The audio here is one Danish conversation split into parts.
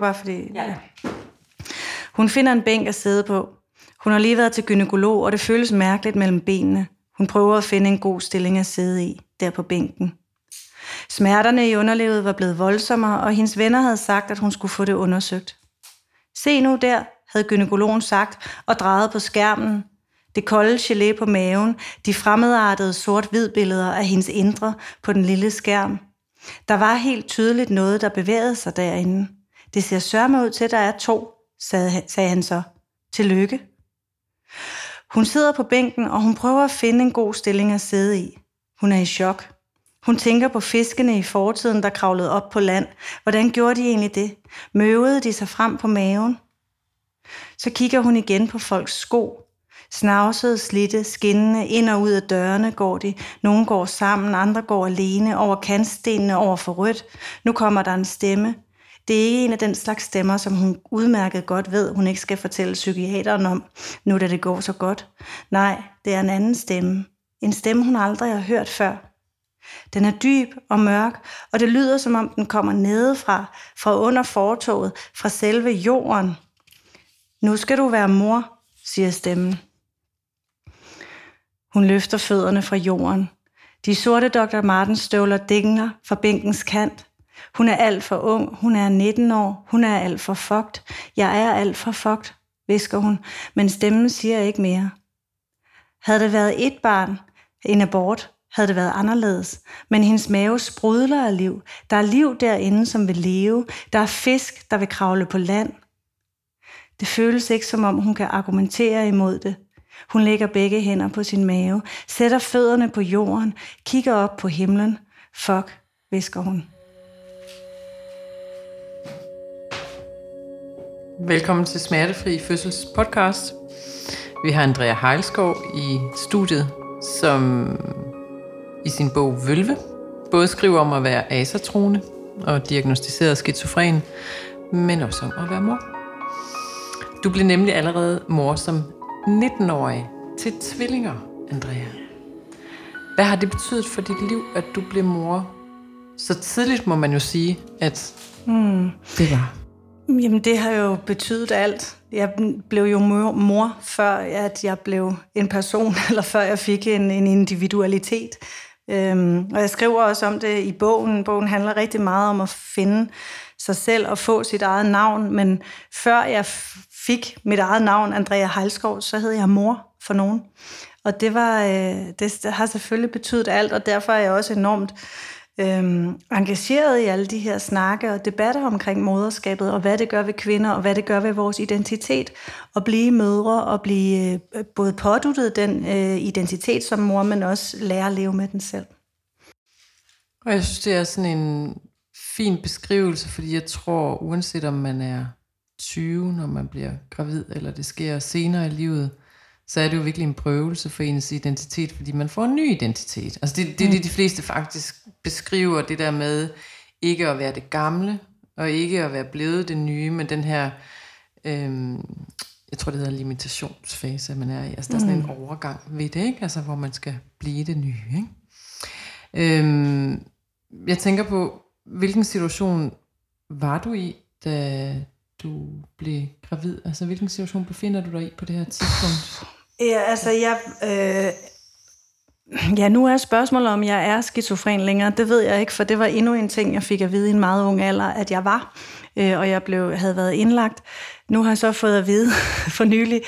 var bare fordi... Ja. Hun finder en bænk at sidde på. Hun har lige været til gynekolog, og det føles mærkeligt mellem benene. Hun prøver at finde en god stilling at sidde i, der på bænken. Smerterne i underlivet var blevet voldsommere, og hendes venner havde sagt, at hun skulle få det undersøgt. Se nu der, havde gynekologen sagt og drejet på skærmen. Det kolde gelé på maven, de fremmedartede sort-hvid billeder af hendes indre på den lille skærm. Der var helt tydeligt noget, der bevægede sig derinde. Det ser sørme ud til, at der er to, sagde, han så. Tillykke. Hun sidder på bænken, og hun prøver at finde en god stilling at sidde i. Hun er i chok. Hun tænker på fiskene i fortiden, der kravlede op på land. Hvordan gjorde de egentlig det? Møvede de sig frem på maven? Så kigger hun igen på folks sko. Snavsede, slitte, skinnende, ind og ud af dørene går de. Nogle går sammen, andre går alene, over kantstenene, over for rødt. Nu kommer der en stemme. Det er ikke en af den slags stemmer, som hun udmærket godt ved, hun ikke skal fortælle psykiateren om, nu da det går så godt. Nej, det er en anden stemme. En stemme, hun aldrig har hørt før. Den er dyb og mørk, og det lyder, som om den kommer nedefra, fra under fortoget, fra selve jorden. Nu skal du være mor, siger stemmen. Hun løfter fødderne fra jorden. De sorte Dr. Martens støvler dingler fra bænkens kant. Hun er alt for ung. Hun er 19 år. Hun er alt for fucked. Jeg er alt for fucked, visker hun, men stemmen siger ikke mere. Havde det været et barn, en abort, havde det været anderledes. Men hendes mave sprudler af liv. Der er liv derinde, som vil leve. Der er fisk, der vil kravle på land. Det føles ikke, som om hun kan argumentere imod det. Hun lægger begge hænder på sin mave, sætter fødderne på jorden, kigger op på himlen. Fuck, visker hun. Velkommen til Smertefri Fødsels podcast. Vi har Andrea Heilskov i studiet, som i sin bog Vølve både skriver om at være asatrone og diagnostiseret skizofren, men også om at være mor. Du blev nemlig allerede mor som 19-årig til tvillinger, Andrea. Hvad har det betydet for dit liv, at du blev mor så tidligt, må man jo sige, at mm. det var? Jamen, det har jo betydet alt. Jeg blev jo mor, før at jeg blev en person, eller før jeg fik en, en individualitet. Øhm, og jeg skriver også om det i bogen. Bogen handler rigtig meget om at finde sig selv og få sit eget navn. Men før jeg fik mit eget navn, Andrea Heilskov, så hed jeg mor for nogen. Og det, var, øh, det har selvfølgelig betydet alt, og derfor er jeg også enormt øh, øhm, engageret i alle de her snakke og debatter omkring moderskabet, og hvad det gør ved kvinder, og hvad det gør ved vores identitet, at blive mødre og blive øh, både påduttet den øh, identitet som mor, men også lære at leve med den selv. Og jeg synes, det er sådan en fin beskrivelse, fordi jeg tror, uanset om man er 20, når man bliver gravid, eller det sker senere i livet, så er det jo virkelig en prøvelse for ens identitet, fordi man får en ny identitet. Altså det, det er det, de fleste faktisk beskriver, det der med ikke at være det gamle, og ikke at være blevet det nye, men den her, øhm, jeg tror det hedder limitationsfase, man er i. Altså der er sådan mm. en overgang ved det, ikke? Altså hvor man skal blive det nye. Ikke? Øhm, jeg tænker på, hvilken situation var du i, da du blev gravid? Altså hvilken situation befinder du dig i på det her tidspunkt? Ja, altså jeg... Øh, ja, nu er spørgsmålet, om jeg er skizofren længere. Det ved jeg ikke, for det var endnu en ting, jeg fik at vide i en meget ung alder, at jeg var. Øh, og jeg blev, havde været indlagt. Nu har jeg så fået at vide for nylig,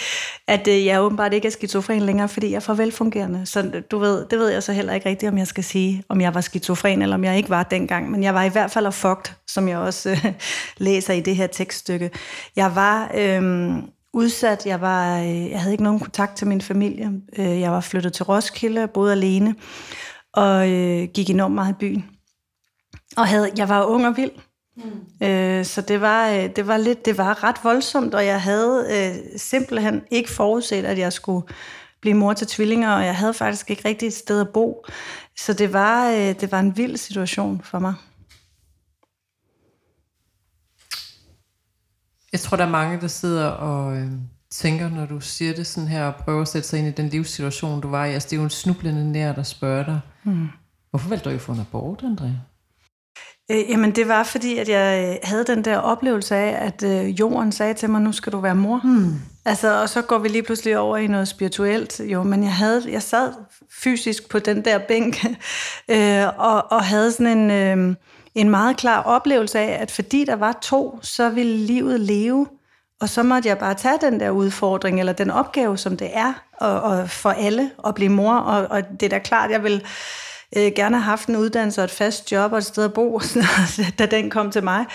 at øh, jeg åbenbart ikke er skizofren længere, fordi jeg er for velfungerende. Så du ved, det ved jeg så heller ikke rigtigt, om jeg skal sige, om jeg var skizofren, eller om jeg ikke var dengang. Men jeg var i hvert fald fucked, som jeg også øh, læser i det her tekststykke. Jeg var... Øh, udsat. Jeg, var, øh, jeg havde ikke nogen kontakt til min familie. Øh, jeg var flyttet til Roskilde og boede alene, og øh, gik enormt meget i byen. Og havde, jeg var ung og vild. Mm. Øh, så det var, det var lidt, det var ret voldsomt, og jeg havde øh, simpelthen ikke forudset, at jeg skulle blive mor til tvillinger, og jeg havde faktisk ikke rigtig et sted at bo. Så det var, øh, det var en vild situation for mig. Jeg tror, der er mange, der sidder og øh, tænker, når du siger det sådan her, og prøver at sætte sig ind i den livssituation, du var i. Altså, det er jo en snublende nær, der spørger dig. Hmm. Hvorfor valgte du ikke få en abort, Andrea? Øh, jamen, det var fordi, at jeg øh, havde den der oplevelse af, at øh, jorden sagde til mig, nu skal du være mor. Hmm. Altså, og så går vi lige pludselig over i noget spirituelt. Jo, men jeg, havde, jeg sad fysisk på den der bænk, øh, og, og havde sådan en, øh, en meget klar oplevelse af, at fordi der var to, så ville livet leve. Og så måtte jeg bare tage den der udfordring, eller den opgave, som det er, og, og for alle at blive mor. Og, og det er da klart, jeg vil øh, gerne have haft en uddannelse og et fast job og et sted at bo, da den kom til mig.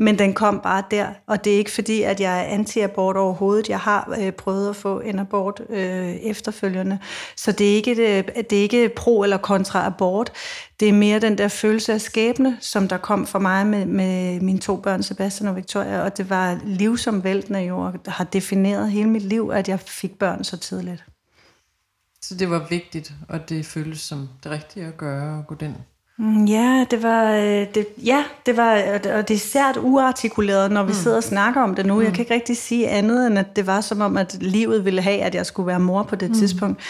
Men den kom bare der, og det er ikke fordi, at jeg er anti-abort overhovedet. Jeg har øh, prøvet at få en abort øh, efterfølgende. Så det er, ikke det, øh, det er ikke pro eller kontra abort. Det er mere den der følelse af skæbne, som der kom for mig med, med mine to børn, Sebastian og Victoria. Og det var livsomvæltende jo, og har defineret hele mit liv, at jeg fik børn så tidligt. Så det var vigtigt, og det føltes som det rigtige at gøre, at gå den ja, det var, øh, det, ja, det var, og det er sært uartikuleret, når vi mm. sidder og snakker om det nu. Mm. Jeg kan ikke rigtig sige andet, end at det var som om, at livet ville have, at jeg skulle være mor på det mm. tidspunkt.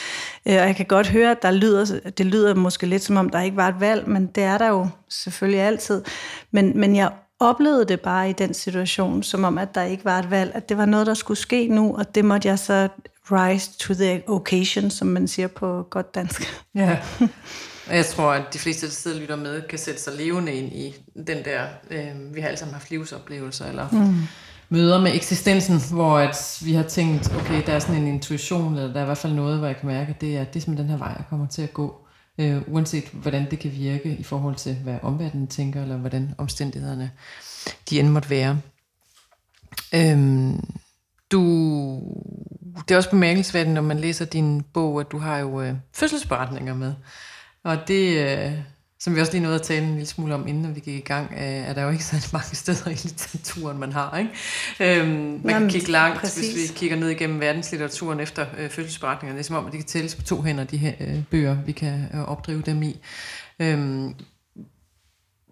Øh, og jeg kan godt høre, at der lyder, det lyder måske lidt som om, der ikke var et valg, men det er der jo selvfølgelig altid. Men, men jeg oplevede det bare i den situation, som om, at der ikke var et valg, at det var noget, der skulle ske nu, og det måtte jeg så rise to the occasion, som man siger på godt dansk. Ja. Og jeg tror, at de fleste, der sidder og lytter med, kan sætte sig levende ind i den der, øh, vi har alle sammen haft livsoplevelser, eller mm. møder med eksistensen, hvor at vi har tænkt, okay, der er sådan en intuition, eller der er i hvert fald noget, hvor jeg kan mærke, at det er, det er simpelthen den her vej, jeg kommer til at gå. Øh, uanset hvordan det kan virke i forhold til, hvad omverdenen tænker, eller hvordan omstændighederne de end måtte være. Øhm, du, det er også bemærkelsesværdigt, når man læser din bog, at du har jo øh, fødselsberetninger med. Og det, øh, som vi også lige nåede at tale en lille smule om, inden vi gik i gang, øh, er der jo ikke så mange steder i litteraturen, man har. Ikke? Øhm, man Jamen, kan kigge langt, præcis. hvis vi kigger ned igennem verdenslitteraturen efter øh, fødselsberetningerne. Det er som om, at de kan tælles på to hænder, de her øh, bøger, vi kan øh, opdrive dem i. Øhm,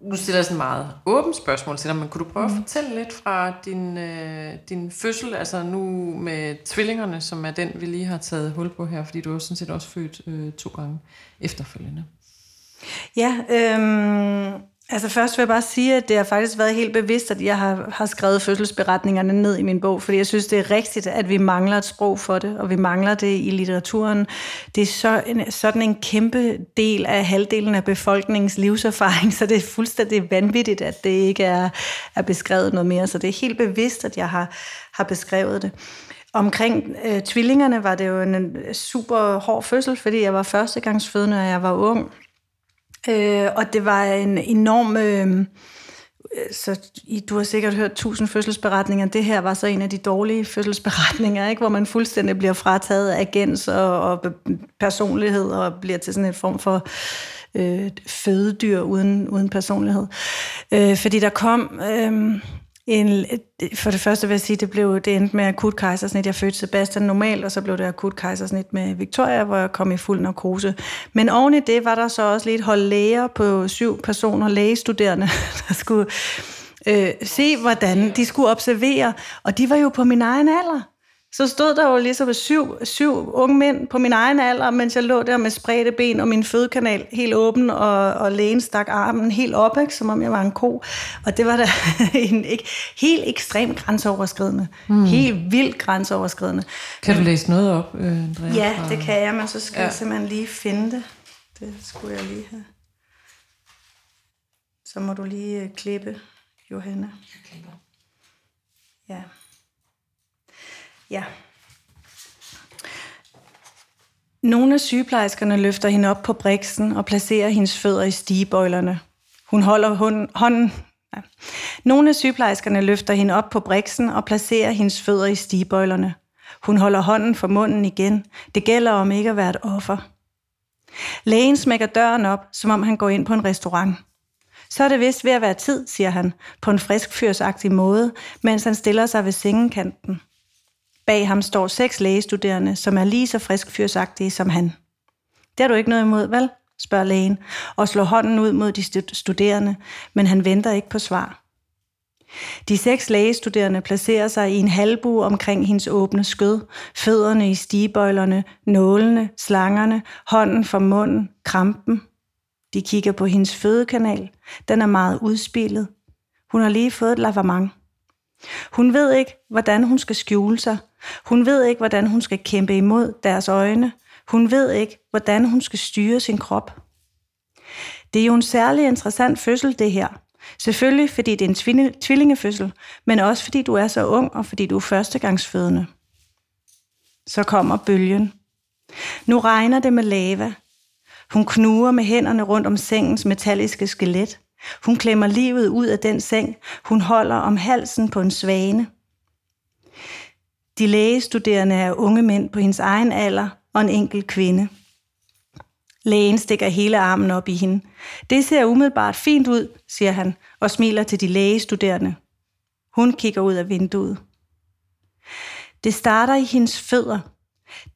nu stiller jeg sådan meget åbent spørgsmål til dig, men kunne du prøve mm. at fortælle lidt fra din, øh, din fødsel, altså nu med tvillingerne, som er den, vi lige har taget hul på her, fordi du er sådan set også født øh, to gange efterfølgende. Ja, øhm, Altså først vil jeg bare sige, at det har faktisk været helt bevidst, at jeg har, har skrevet fødselsberetningerne ned i min bog, fordi jeg synes, det er rigtigt, at vi mangler et sprog for det, og vi mangler det i litteraturen. Det er så en, sådan en kæmpe del af halvdelen af befolkningens livserfaring, så det er fuldstændig vanvittigt, at det ikke er, er beskrevet noget mere. Så det er helt bevidst, at jeg har, har beskrevet det. Omkring øh, tvillingerne var det jo en super hård fødsel, fordi jeg var førstegangsfødende, og jeg var ung. Øh, og det var en enorm... Øh, så du har sikkert hørt tusind fødselsberetninger. Det her var så en af de dårlige fødselsberetninger, ikke? hvor man fuldstændig bliver frataget af agens og, og personlighed og bliver til sådan en form for øh, fødedyr uden, uden personlighed. Øh, fordi der kom... Øh, en, for det første vil jeg sige, det blev det endte med akut kejsersnit. Jeg fødte Sebastian normalt, og så blev det akut kejsersnit med Victoria, hvor jeg kom i fuld narkose. Men oven i det var der så også lige et hold læger på syv personer, lægestuderende, der skulle øh, se, hvordan de skulle observere. Og de var jo på min egen alder så stod der jo ligesom syv, syv unge mænd på min egen alder, mens jeg lå der med spredte ben og min fødekanal helt åben, og, og lægen stak armen helt op, ikke, som om jeg var en ko. Og det var da en ikke, helt ekstremt grænseoverskridende. Mm. Helt vildt grænseoverskridende. Kan du læse noget op, øh, Andrea? Ja, det kan jeg, men så skal ja. jeg simpelthen lige finde det. Det skulle jeg lige have. Så må du lige øh, klippe, Johanna. Jeg klipper. Ja. Ja. Nogle af sygeplejerskerne løfter hende op på briksen og placerer hendes fødder i stigebøjlerne. Hun holder hånden... Ja. Nogle af sygeplejerskerne løfter hende op på briksen og placerer hendes fødder i stigebøjlerne. Hun holder hånden for munden igen. Det gælder om ikke at være et offer. Lægen smækker døren op, som om han går ind på en restaurant. Så er det vist ved at være tid, siger han, på en frisk fyrsagtig måde, mens han stiller sig ved sengekanten. Bag ham står seks lægestuderende, som er lige så friskfyrsagtige som han. Det har du ikke noget imod, vel? spørger lægen, og slår hånden ud mod de studerende, men han venter ikke på svar. De seks lægestuderende placerer sig i en halbu omkring hendes åbne skød, fødderne i stigebøjlerne, nålene, slangerne, hånden for munden, krampen. De kigger på hendes fødekanal. Den er meget udspillet. Hun har lige fået et lavamang. Hun ved ikke, hvordan hun skal skjule sig. Hun ved ikke, hvordan hun skal kæmpe imod deres øjne. Hun ved ikke, hvordan hun skal styre sin krop. Det er jo en særlig interessant fødsel, det her. Selvfølgelig, fordi det er en tvillingefødsel, men også fordi du er så ung, og fordi du er førstegangsfødende. Så kommer bølgen. Nu regner det med lava. Hun knuger med hænderne rundt om sengens metalliske skelet. Hun klemmer livet ud af den seng. Hun holder om halsen på en svane. De lægestuderende er unge mænd på hendes egen alder og en enkelt kvinde. Lægen stikker hele armen op i hende. Det ser umiddelbart fint ud, siger han og smiler til de lægestuderende. Hun kigger ud af vinduet. Det starter i hendes fødder.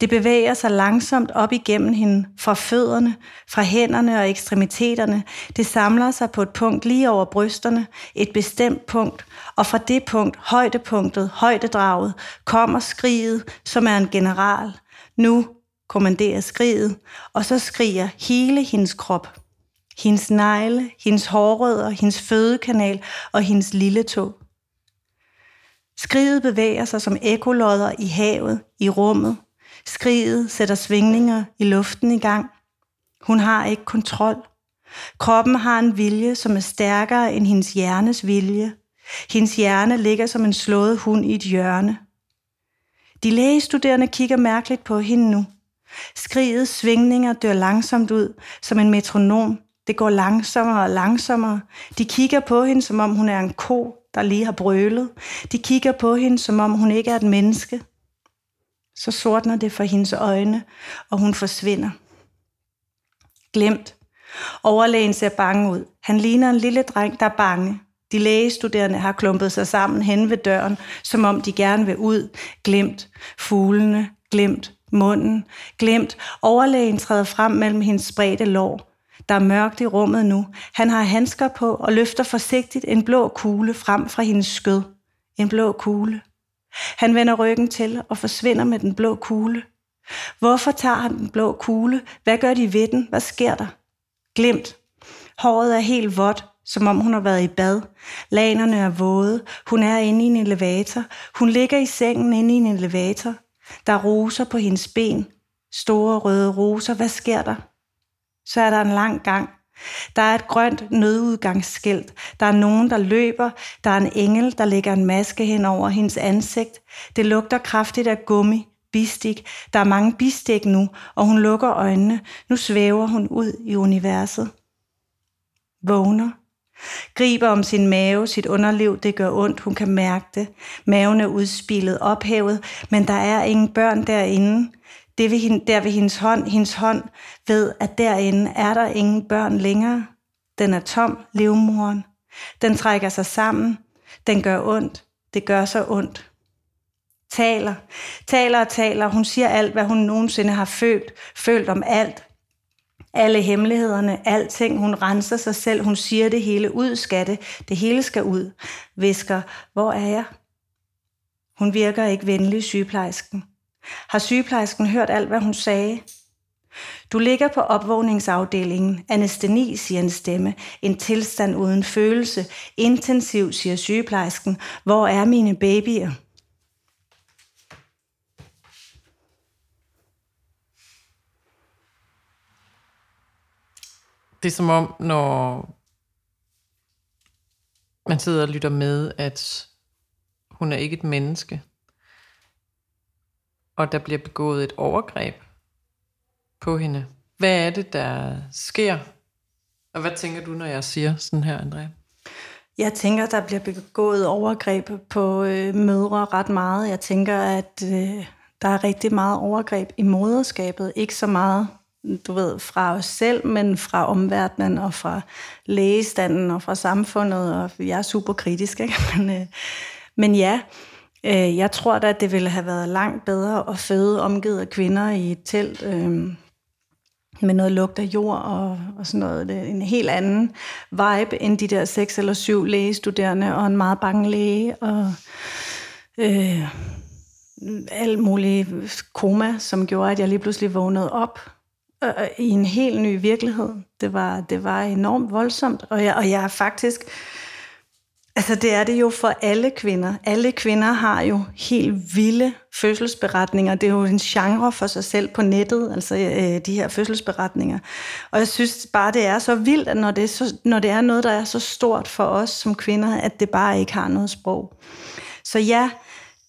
Det bevæger sig langsomt op igennem hende, fra fødderne, fra hænderne og ekstremiteterne. Det samler sig på et punkt lige over brysterne, et bestemt punkt, og fra det punkt, højdepunktet, højdedraget, kommer skriget, som er en general. Nu kommanderer skriget, og så skriger hele hendes krop. Hendes negle, hendes hårrødder, hendes fødekanal og hendes lille tog. Skriget bevæger sig som ekolodder i havet, i rummet. Skriget sætter svingninger i luften i gang. Hun har ikke kontrol. Kroppen har en vilje, som er stærkere end hendes hjernes vilje. Hendes hjerne ligger som en slået hund i et hjørne. De lægestuderende kigger mærkeligt på hende nu. Skrigets svingninger dør langsomt ud, som en metronom. Det går langsommere og langsommere. De kigger på hende, som om hun er en ko, der lige har brølet. De kigger på hende, som om hun ikke er et menneske. Så sortner det for hendes øjne, og hun forsvinder. Glemt. Overlægen ser bange ud. Han ligner en lille dreng, der er bange. De lægestuderende har klumpet sig sammen hen ved døren, som om de gerne vil ud. Glemt. Fuglene. Glemt munden, glemt. Overlægen træder frem mellem hendes spredte lår. Der er mørkt i rummet nu. Han har handsker på og løfter forsigtigt en blå kugle frem fra hendes skød. En blå kugle. Han vender ryggen til og forsvinder med den blå kugle. Hvorfor tager han den blå kugle? Hvad gør de ved den? Hvad sker der? Glemt. Håret er helt vådt, som om hun har været i bad. Lanerne er våde. Hun er inde i en elevator. Hun ligger i sengen inde i en elevator. Der er roser på hendes ben. Store røde roser. Hvad sker der? Så er der en lang gang. Der er et grønt nødudgangsskilt. Der er nogen, der løber. Der er en engel, der lægger en maske hen over hendes ansigt. Det lugter kraftigt af gummi, bistik. Der er mange bistik nu, og hun lukker øjnene. Nu svæver hun ud i universet. Vågner Griber om sin mave, sit underliv, det gør ondt, hun kan mærke det. Maven er udspillet, ophævet, men der er ingen børn derinde. Det ved hende, der ved hendes hånd, hendes hånd ved, at derinde er der ingen børn længere. Den er tom, livmoren. Den trækker sig sammen. Den gør ondt. Det gør så ondt. Taler, taler og taler. Hun siger alt, hvad hun nogensinde har følt. Følt om alt alle hemmelighederne, alting. Hun renser sig selv, hun siger det hele ud, skatte. Det hele skal ud. Visker, hvor er jeg? Hun virker ikke venlig, sygeplejersken. Har sygeplejersken hørt alt, hvad hun sagde? Du ligger på opvågningsafdelingen. Anestesi, siger en stemme. En tilstand uden følelse. Intensiv, siger sygeplejersken. Hvor er mine babyer? Det er som om, når man sidder og lytter med, at hun er ikke et menneske, og der bliver begået et overgreb på hende. Hvad er det, der sker? Og hvad tænker du, når jeg siger sådan her, Andrea? Jeg tænker, der bliver begået overgreb på øh, mødre ret meget. Jeg tænker, at øh, der er rigtig meget overgreb i moderskabet. Ikke så meget du ved, fra os selv, men fra omverdenen og fra lægestanden og fra samfundet, og jeg er super kritisk, ikke? Men, øh, men ja, øh, Øh, jeg tror da, at det ville have været langt bedre at føde omgivet af kvinder i et telt, øh, med noget lugt af jord og, og sådan noget. Det er en helt anden vibe end de der seks eller syv lægestuderende og en meget bange læge og øh, alt muligt koma, som gjorde, at jeg lige pludselig vågnede op øh, øh i en helt ny virkelighed. Det var, det var enormt voldsomt, og jeg, og jeg er faktisk... Altså det er det jo for alle kvinder. Alle kvinder har jo helt vilde fødselsberetninger. Det er jo en genre for sig selv på nettet, altså øh, de her fødselsberetninger. Og jeg synes bare, det er så vildt, at når det er, så, når det er noget, der er så stort for os som kvinder, at det bare ikke har noget sprog. Så ja,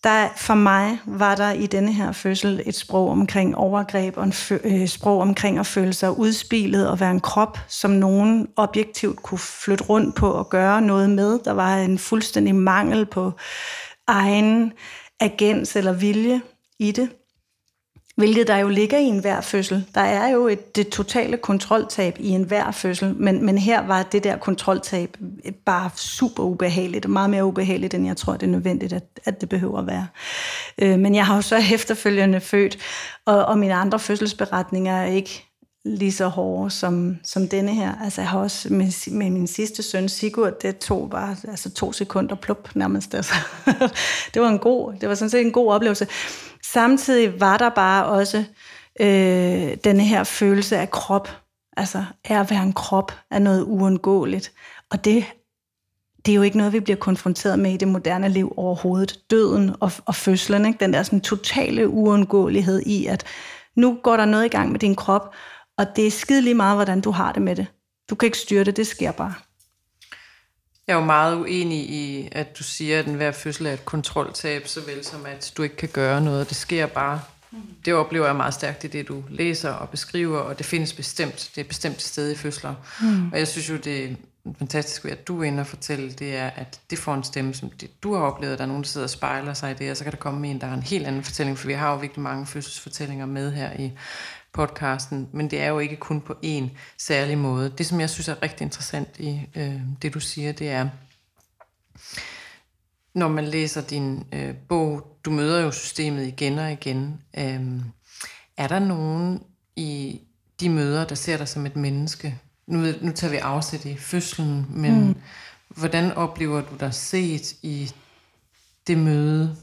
der, for mig var der i denne her fødsel et sprog omkring overgreb og en øh, sprog omkring at føle sig udspilet og være en krop, som nogen objektivt kunne flytte rundt på og gøre noget med. Der var en fuldstændig mangel på egen agens eller vilje i det. Hvilket der jo ligger i enhver fødsel. Der er jo et, det totale kontroltab i enhver fødsel, men, men her var det der kontroltab bare super ubehageligt, og meget mere ubehageligt, end jeg tror, det er nødvendigt, at, at det behøver at være. Øh, men jeg har jo så efterfølgende født, og, og mine andre fødselsberetninger er ikke lige så hårde som, som denne her. Altså jeg har også med, med min sidste søn Sigurd, det tog bare altså to sekunder plup nærmest. Altså. det var en god, det var sådan set en god oplevelse. Samtidig var der bare også øh, denne her følelse af krop. Altså er at være en krop er noget uundgåeligt. Og det, det er jo ikke noget, vi bliver konfronteret med i det moderne liv overhovedet. Døden og, og fødslen, ikke? den der sådan totale uundgåelighed i, at nu går der noget i gang med din krop, og det er skide lige meget, hvordan du har det med det. Du kan ikke styre det, det sker bare. Jeg er jo meget uenig i, at du siger, at enhver fødsel er et kontroltab, såvel som at du ikke kan gøre noget. Det sker bare. Det oplever jeg meget stærkt i det, du læser og beskriver, og det findes bestemt. Det er bestemt til stede i fødsler. Mm. Og jeg synes jo, det er fantastisk ved, at du er inde og fortælle, det er, at det får en stemme, som det, du har oplevet, at der er nogen, der sidder og spejler sig i det, og så kan der komme en, der har en helt anden fortælling, for vi har jo virkelig mange fødselsfortællinger med her i podcasten, men det er jo ikke kun på en særlig måde. Det, som jeg synes er rigtig interessant i øh, det, du siger, det er, når man læser din øh, bog, du møder jo systemet igen og igen. Øh, er der nogen i de møder, der ser dig som et menneske? Nu, nu tager vi afsæt i fødslen, men mm. hvordan oplever du dig set i det møde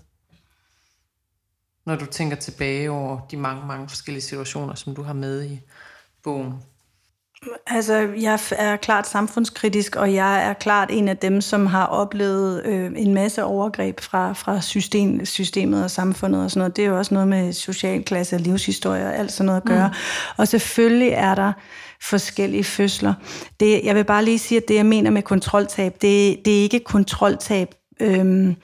når du tænker tilbage over de mange, mange forskellige situationer, som du har med i bogen? Altså, jeg er klart samfundskritisk, og jeg er klart en af dem, som har oplevet øh, en masse overgreb fra, fra system, systemet og samfundet og sådan noget. Det er jo også noget med socialklasse og livshistorie og alt sådan noget at gøre. Mm. Og selvfølgelig er der forskellige fødsler. Det, jeg vil bare lige sige, at det, jeg mener med kontroltab, det, det er ikke kontroltab øh,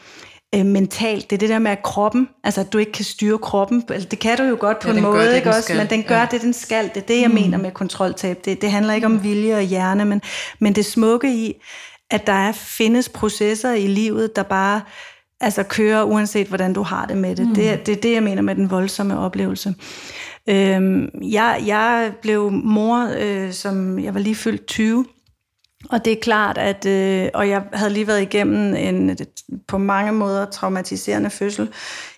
øh, mentalt. Det er det der med at kroppen, altså at du ikke kan styre kroppen. Altså, det kan du jo godt på ja, en måde, det, ikke også? Skal. men den gør ja. det, den skal. Det er det, jeg mm. mener med kontroltab. Det, det handler ikke om vilje og hjerne, men, men det smukke i, at der er, findes processer i livet, der bare altså kører, uanset hvordan du har det med det. Mm. Det, det er det, jeg mener med den voldsomme oplevelse. Øhm, jeg, jeg blev mor, øh, som jeg var lige fyldt 20, og det er klart, at øh, og jeg havde lige været igennem en på mange måder traumatiserende fødsel.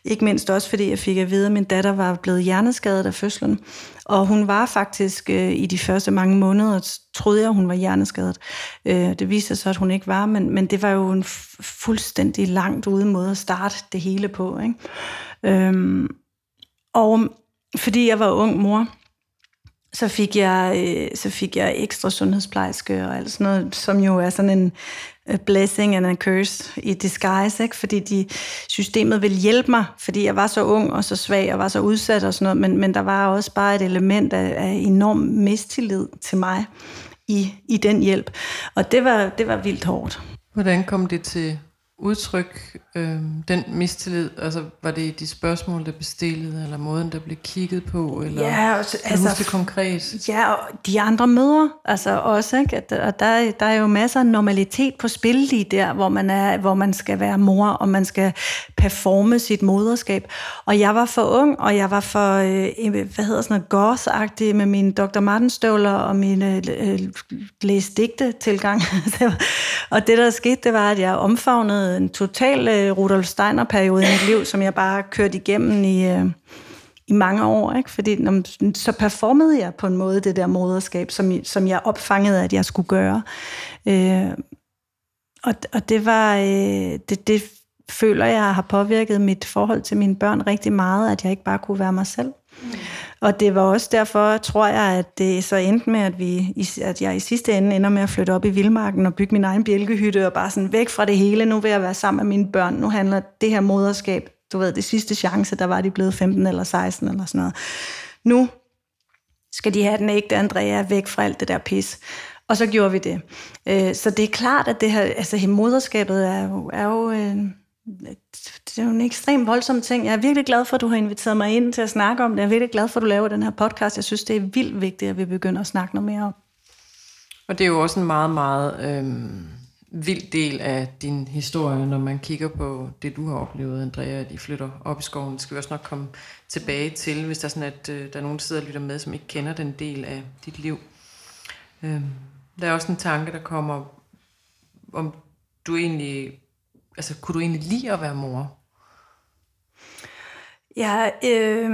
Ikke mindst også, fordi jeg fik at vide, at min datter var blevet hjerneskadet af fødslen. Og hun var faktisk øh, i de første mange måneder, troede jeg, hun var hjerneskadet. Øh, det viste sig så, at hun ikke var, men, men det var jo en fuldstændig langt ude måde at starte det hele på. Ikke? Øhm, og fordi jeg var ung mor, så fik jeg, øh, så fik jeg ekstra sundhedsplejerske og alt sådan noget, som jo er sådan en blessing and a curse i disguise, ikke? fordi de, systemet ville hjælpe mig, fordi jeg var så ung og så svag og var så udsat og sådan noget, men, men der var også bare et element af, af enorm mistillid til mig i, i den hjælp. Og det var, det var vildt hårdt. Hvordan kom det til udtryk, øh, den mistillid? Altså, var det de spørgsmål, der blev stillet, eller måden, der blev kigget på? Eller, ja, altså, altså det konkret? Ja, og de andre mødre, altså også, ikke? At, og der, der er jo masser af normalitet på spil lige der, hvor man, er, hvor man skal være mor, og man skal performe sit moderskab. Og jeg var for ung, og jeg var for, øh, hvad hedder sådan noget, goth med min Dr. Martin støvler og mine øh, læsdigte tilgang. og det, der skete, det var, at jeg omfavnede en total øh, Rudolf Steiner-periode i mit liv, som jeg bare kørte igennem i, øh, i mange år. Ikke? Fordi når, så performede jeg på en måde det der moderskab, som, som jeg opfangede, at jeg skulle gøre. Øh, og, og det var... Øh, det, det føler jeg har påvirket mit forhold til mine børn rigtig meget, at jeg ikke bare kunne være mig selv. Mm. Og det var også derfor, tror jeg, at det så endte med, at, vi, at jeg i sidste ende ender med at flytte op i Vildmarken og bygge min egen bjælkehytte og bare sådan væk fra det hele. Nu vil jeg være sammen med mine børn. Nu handler det her moderskab, du ved, det sidste chance, der var de blevet 15 eller 16 eller sådan noget. Nu skal de have den ægte Andrea væk fra alt det der pis. Og så gjorde vi det. Øh, så det er klart, at det her, altså moderskabet er jo, er jo øh, det er jo en ekstremt voldsom ting. Jeg er virkelig glad for, at du har inviteret mig ind til at snakke om det. Jeg er virkelig glad for, at du laver den her podcast. Jeg synes, det er vildt vigtigt, at vi begynder at snakke noget mere om. Og det er jo også en meget, meget øh, vild del af din historie, når man kigger på det, du har oplevet, Andrea, at I flytter op i skoven. Det skal vi også nok komme tilbage til, hvis der er sådan, at øh, der er nogen, der sidder og lytter med, som ikke kender den del af dit liv. Øh, der er også en tanke, der kommer, om du egentlig altså, kunne du egentlig lide at være mor? Ja, øh,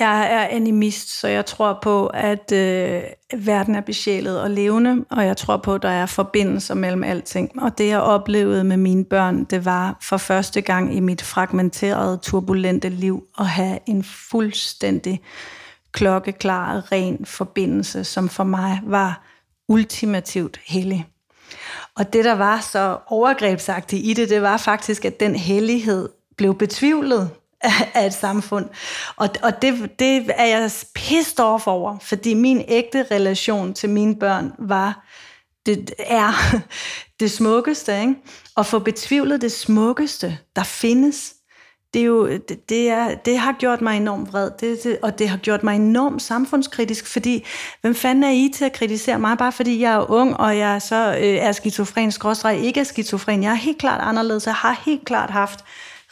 jeg er animist, så jeg tror på, at øh, verden er besjælet og levende, og jeg tror på, at der er forbindelser mellem alting. Og det, jeg oplevede med mine børn, det var for første gang i mit fragmenterede, turbulente liv at have en fuldstændig klokkeklar, ren forbindelse, som for mig var ultimativt hellig. Og det, der var så overgrebsagtigt i det, det var faktisk, at den hellighed blev betvivlet af et samfund. Og, og det, det er jeg pissed off over, fordi min ægte relation til mine børn var, det er det smukkeste, ikke? At få betvivlet det smukkeste, der findes, det, er jo, det, det, er, det har gjort mig enormt vred, det, det, og det har gjort mig enormt samfundskritisk, fordi hvem fanden er I til at kritisere mig, bare fordi jeg er ung, og jeg så øh, er skizofren, skråstreg ikke er skizofren. Jeg er helt klart anderledes, jeg har helt klart haft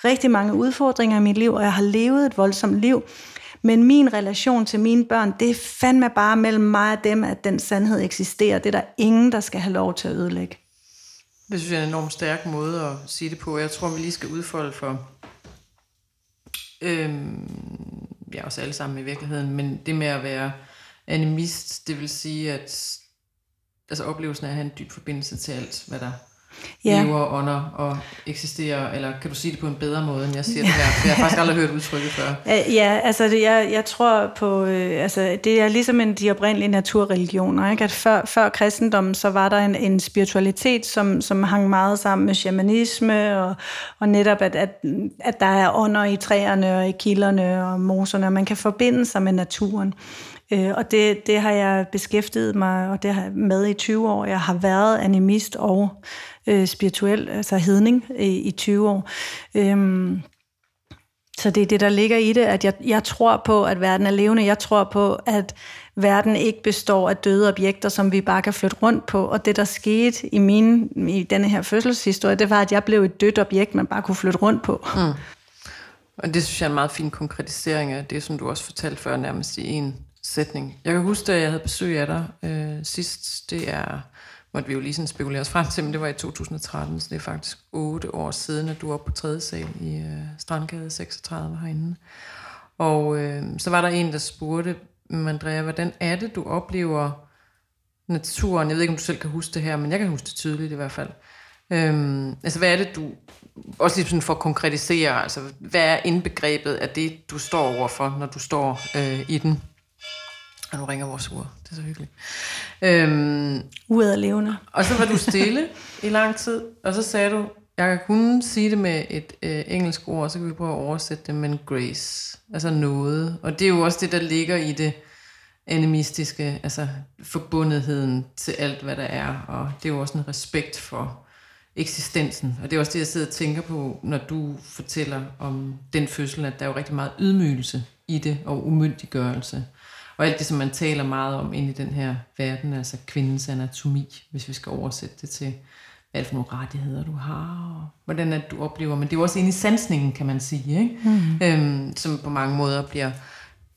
rigtig mange udfordringer i mit liv, og jeg har levet et voldsomt liv. Men min relation til mine børn, det er fandme bare mellem mig og dem, at den sandhed eksisterer. Det er der ingen, der skal have lov til at ødelægge. Det synes jeg er en enormt stærk måde at sige det på. Jeg tror, vi lige skal udfolde for Øhm, ja, os alle sammen i virkeligheden, men det med at være animist, det vil sige, at altså oplevelsen af at have en dyb forbindelse til alt, hvad der ja. lever, ånder og eksisterer, eller kan du sige det på en bedre måde, end jeg siger det her? For jeg har faktisk aldrig hørt udtrykket før. Ja, altså det, jeg, jeg tror på, øh, altså det er ligesom en, de oprindelige naturreligioner, ikke? at før, før kristendommen, så var der en, en spiritualitet, som, som hang meget sammen med shamanisme, og, og netop at, at, at der er ånder i træerne og i kilderne og moserne, og man kan forbinde sig med naturen. Øh, og det, det har jeg beskæftiget mig og det har med i 20 år. Jeg har været animist og øh, spirituel, altså hedning, i, i 20 år. Øhm, så det er det, der ligger i det, at jeg, jeg tror på, at verden er levende. Jeg tror på, at verden ikke består af døde objekter, som vi bare kan flytte rundt på. Og det, der skete i, min, i denne her fødselshistorie, det var, at jeg blev et dødt objekt, man bare kunne flytte rundt på. Mm. Og det synes jeg er en meget fin konkretisering af det, som du også fortalte før, nærmest i en sætning. Jeg kan huske, at jeg havde besøg af dig øh, sidst, det er, måtte vi jo lige sådan spekulere os frem til, men det var i 2013, så det er faktisk otte år siden, at du var på tredje sal i øh, Strandgade 36 herinde. Og øh, så var der en, der spurgte, Andrea, hvordan er det, du oplever naturen? Jeg ved ikke, om du selv kan huske det her, men jeg kan huske det tydeligt i hvert fald. Øhm, altså, hvad er det, du... Også lige sådan for at konkretisere, altså, hvad er indbegrebet af det, du står overfor, når du står øh, i den? Og nu ringer vores ur. Det er så hyggeligt. Øhm, Uret levende. Og så var du stille i lang tid, og så sagde du, jeg kan kun sige det med et øh, engelsk ord, så kan vi prøve at oversætte det med grace. Altså noget. Og det er jo også det, der ligger i det animistiske, altså forbundetheden til alt, hvad der er. Og det er jo også en respekt for eksistensen. Og det er også det, jeg sidder og tænker på, når du fortæller om den fødsel, at der er jo rigtig meget ydmygelse i det, og umyndiggørelse. Og alt det, som man taler meget om ind i den her verden, altså kvindens anatomi, hvis vi skal oversætte det til, hvad er det for nogle rettigheder, du har, og hvordan er det, du oplever. Men det er jo også ind i sansningen, kan man sige, ikke? Mm. Øhm, som på mange måder bliver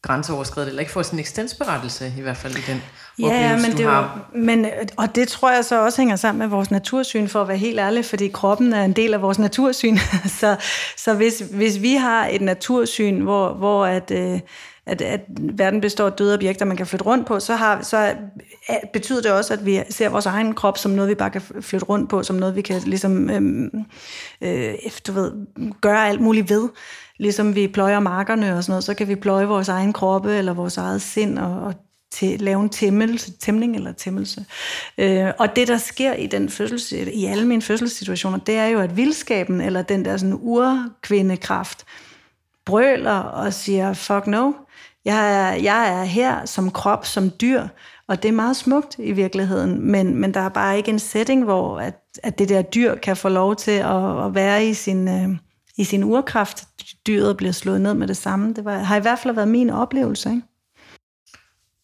grænseoverskrevet, eller ikke får sin eksistensberettelse, i hvert fald i den Ja, men det var, men, og det tror jeg så også hænger sammen med vores natursyn, for at være helt ærlig, fordi kroppen er en del af vores natursyn. så så hvis, hvis vi har et natursyn, hvor, hvor at, øh, at, at verden består af døde objekter, man kan flytte rundt på, så, har, så betyder det også, at vi ser vores egen krop som noget, vi bare kan flytte rundt på, som noget, vi kan ligesom, øhm, øh, du ved, gøre alt muligt ved. Ligesom vi pløjer markerne og sådan noget, så kan vi pløje vores egen kroppe eller vores eget sind og, og til, lave en tæmmelse, tæmning eller tæmmelse. Øh, og det, der sker i, den fødsels, i alle mine fødselssituationer, det er jo, at vildskaben, eller den der sådan urkvindekraft, brøler og siger, fuck no, jeg er, jeg er her som krop, som dyr, og det er meget smukt i virkeligheden, men, men der er bare ikke en setting, hvor at, at det der dyr kan få lov til at, at være i sin, øh, i sin urkraft. Dyret bliver slået ned med det samme. Det var, har i hvert fald været min oplevelse. Ikke?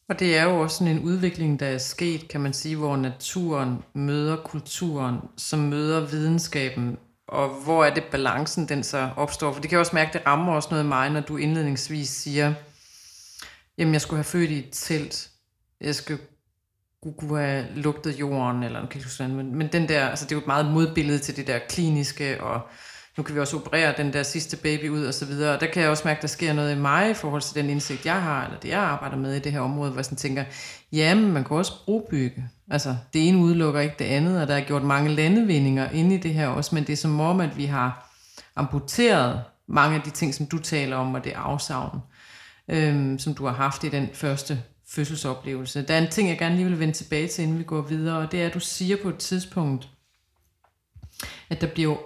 Og det er jo også sådan en udvikling, der er sket, kan man sige, hvor naturen møder kulturen, som møder videnskaben, og hvor er det balancen, den så opstår? For det kan jeg også mærke, det rammer også noget af mig, når du indledningsvis siger, jamen jeg skulle have født i et telt, jeg skulle kunne have lugtet jorden, eller kan ikke men, men den der, altså det er jo et meget modbillede til det der kliniske, og nu kan vi også operere den der sidste baby ud og så videre. Og der kan jeg også mærke, at der sker noget i mig i forhold til den indsigt, jeg har, eller det jeg arbejder med i det her område, hvor jeg sådan tænker, jamen man kan også brobygge. Altså det ene udelukker ikke det andet, og der er gjort mange landevindinger inde i det her også, men det er som om, at vi har amputeret mange af de ting, som du taler om, og det afsavn, øhm, som du har haft i den første fødselsoplevelse. Der er en ting, jeg gerne lige vil vende tilbage til, inden vi går videre, og det er, at du siger på et tidspunkt, at der bliver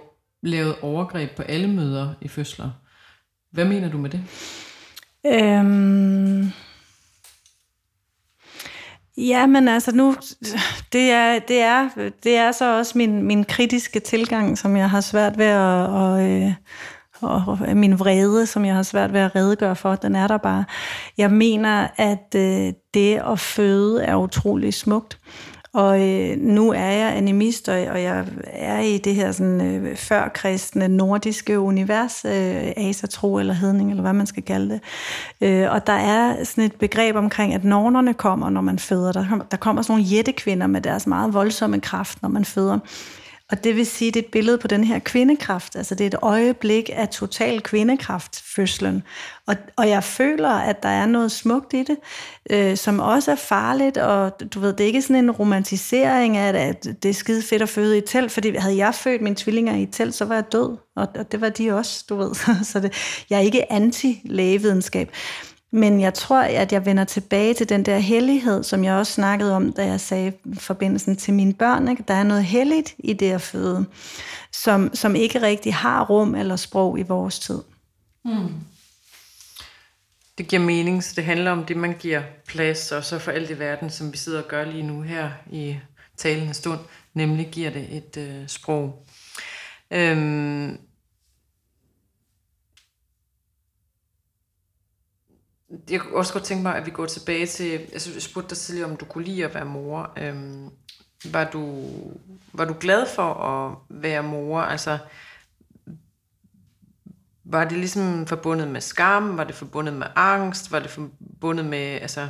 lavet overgreb på alle møder i fødsler. Hvad mener du med det? Øhm, ja, men altså nu, det er, det er, det er så også min, min kritiske tilgang, som jeg har svært ved at, og, øh, og min vrede, som jeg har svært ved at redegøre for, den er der bare. Jeg mener, at øh, det at føde er utrolig smukt. Og øh, nu er jeg animist, og, og jeg er i det her sådan, øh, førkristne nordiske univers, øh, asatro eller hedning, eller hvad man skal kalde det. Øh, og der er sådan et begreb omkring, at nornerne kommer, når man føder. Der, der kommer sådan nogle jættekvinder med deres meget voldsomme kraft, når man føder. Og det vil sige, det er et billede på den her kvindekraft. Altså det er et øjeblik af total kvindekraft, fødslen. Og, og jeg føler, at der er noget smukt i det, øh, som også er farligt. Og du ved, det er ikke sådan en romantisering af, at det er skide fedt at føde i telt. Fordi havde jeg født mine tvillinger i telt, så var jeg død. Og, og det var de også, du ved. Så det, jeg er ikke anti-lægevidenskab. Men jeg tror, at jeg vender tilbage til den der hellighed, som jeg også snakkede om, da jeg sagde forbindelsen til mine børn. Ikke? Der er noget helligt i det at føde, som, som ikke rigtig har rum eller sprog i vores tid. Mm. Det giver mening, så det handler om det, man giver plads, og så for alt i verden, som vi sidder og gør lige nu her i talende stund, nemlig giver det et øh, sprog. Øhm, jeg kunne også godt tænke mig, at vi går tilbage til, altså jeg spurgte dig tidligere, om du kunne lide at være mor. Øhm, var, du, var du glad for at være mor? Altså, var det ligesom forbundet med skam? Var det forbundet med angst? Var det forbundet med, altså,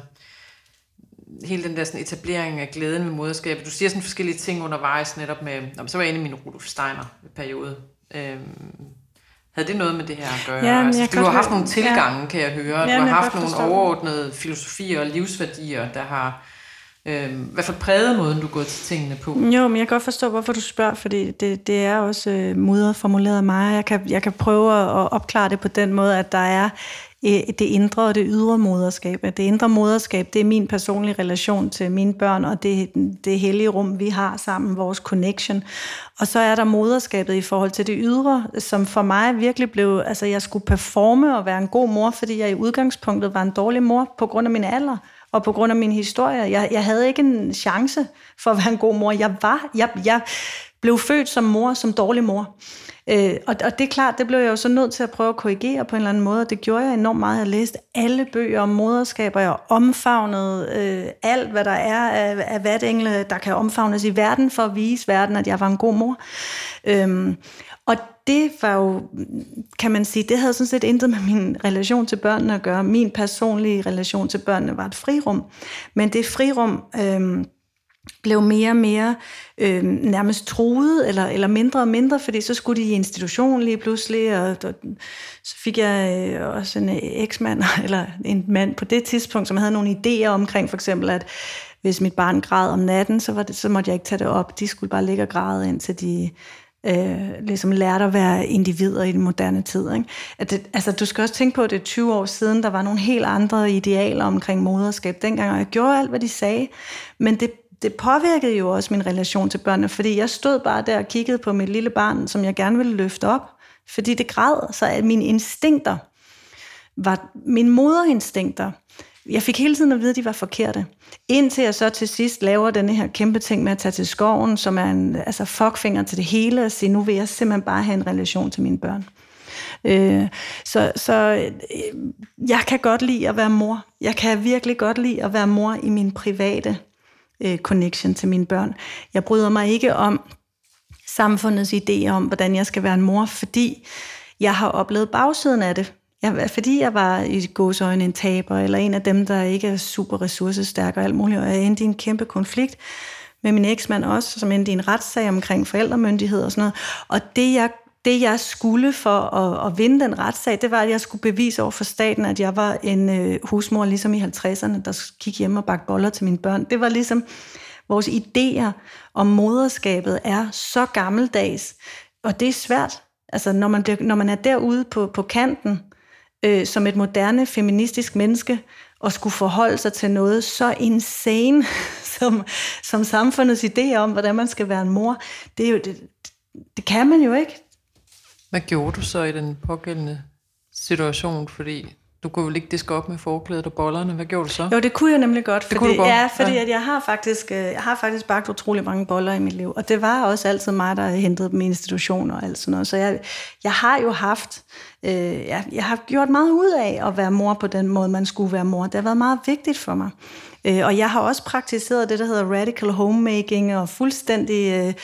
hele den der sådan, etablering af glæden ved moderskabet? Du siger sådan forskellige ting undervejs, netop med, så var jeg inde i min Rudolf Steiner-periode. Øhm, havde det noget med det her at gøre? Ja, altså, du har haft nogle tilgange, ja. kan jeg høre. Ja, du har haft nogle overordnede filosofier og livsværdier, der har øh, i hvert fald præget måden, du gået til tingene på. Jo, men jeg kan godt forstå, hvorfor du spørger, fordi det, det er også øh, mudret formuleret mig. Jeg kan, jeg kan prøve at opklare det på den måde, at der er Øh, det indre og det ydre moderskab. Det indre moderskab, det er min personlige relation til mine børn, og det, det hellige rum, vi har sammen, vores connection. Og så er der moderskabet i forhold til det ydre, som for mig virkelig blev, altså jeg skulle performe og være en god mor, fordi jeg i udgangspunktet var en dårlig mor på grund af min alder og på grund af min historie. Jeg, jeg havde ikke en chance for at være en god mor. Jeg var, jeg, jeg blev født som mor, som dårlig mor. Øh, og, og det er klart, det blev jeg jo så nødt til at prøve at korrigere på en eller anden måde, og det gjorde jeg enormt meget. Jeg læste alle bøger om moderskab, og jeg omfavnede øh, alt, hvad der er af, af vatengle, der kan omfavnes i verden, for at vise verden, at jeg var en god mor. Øhm, og det var jo, kan man sige, det havde sådan set intet med min relation til børnene at gøre. Min personlige relation til børnene var et frirum. Men det frirum... Øh, blev mere og mere øh, nærmest truet, eller, eller mindre og mindre, fordi så skulle de i institution lige pludselig, og, og så fik jeg øh, også en øh, eksmand, eller en mand på det tidspunkt, som havde nogle idéer omkring for eksempel, at hvis mit barn græd om natten, så, var det, så måtte jeg ikke tage det op. De skulle bare ligge og græde, indtil de øh, ligesom lærte at være individer i den moderne tid. Ikke? At det, altså, du skal også tænke på, at det er 20 år siden, der var nogle helt andre idealer omkring moderskab dengang, og jeg gjorde alt, hvad de sagde. Men det det påvirkede jo også min relation til børnene, fordi jeg stod bare der og kiggede på mit lille barn, som jeg gerne ville løfte op, fordi det græd, så at mine instinkter var mine moderinstinkter. Jeg fik hele tiden at vide, at de var forkerte. Indtil jeg så til sidst laver den her kæmpe ting med at tage til skoven, som er en altså fuckfinger til det hele, og sige, nu vil jeg simpelthen bare have en relation til mine børn. Øh, så så øh, jeg kan godt lide at være mor. Jeg kan virkelig godt lide at være mor i min private øh, connection til mine børn. Jeg bryder mig ikke om samfundets idé om, hvordan jeg skal være en mor, fordi jeg har oplevet bagsiden af det. Jeg, fordi jeg var i gåsøjne en taber, eller en af dem, der ikke er super ressourcestærk og alt muligt, og jeg endte i en kæmpe konflikt med min eksmand også, som endte i en retssag omkring forældremyndighed og sådan noget. Og det, jeg det, jeg skulle for at, at vinde den retssag, det var, at jeg skulle bevise over for staten, at jeg var en øh, husmor, ligesom i 50'erne, der gik hjem og bagte boller til mine børn. Det var ligesom, vores idéer om moderskabet er så gammeldags, og det er svært. Altså, når man, bliver, når man er derude på, på kanten, øh, som et moderne feministisk menneske, og skulle forholde sig til noget så insane, som, som samfundets idé om, hvordan man skal være en mor, det, er jo, det, det kan man jo ikke. Hvad gjorde du så i den pågældende situation? Fordi du kunne jo ikke diske op med forklædet og bollerne. Hvad gjorde du så? Jo, det kunne jeg nemlig godt. Det fordi, kunne du godt? Ja, fordi Ja. At jeg, har faktisk, øh, jeg har faktisk bagt utrolig mange boller i mit liv. Og det var også altid mig, der hentede dem i institutioner og alt sådan noget. Så jeg, jeg har jo haft... Øh, jeg, jeg har gjort meget ud af at være mor på den måde, man skulle være mor. Det har været meget vigtigt for mig. Øh, og jeg har også praktiseret det, der hedder radical homemaking og fuldstændig øh,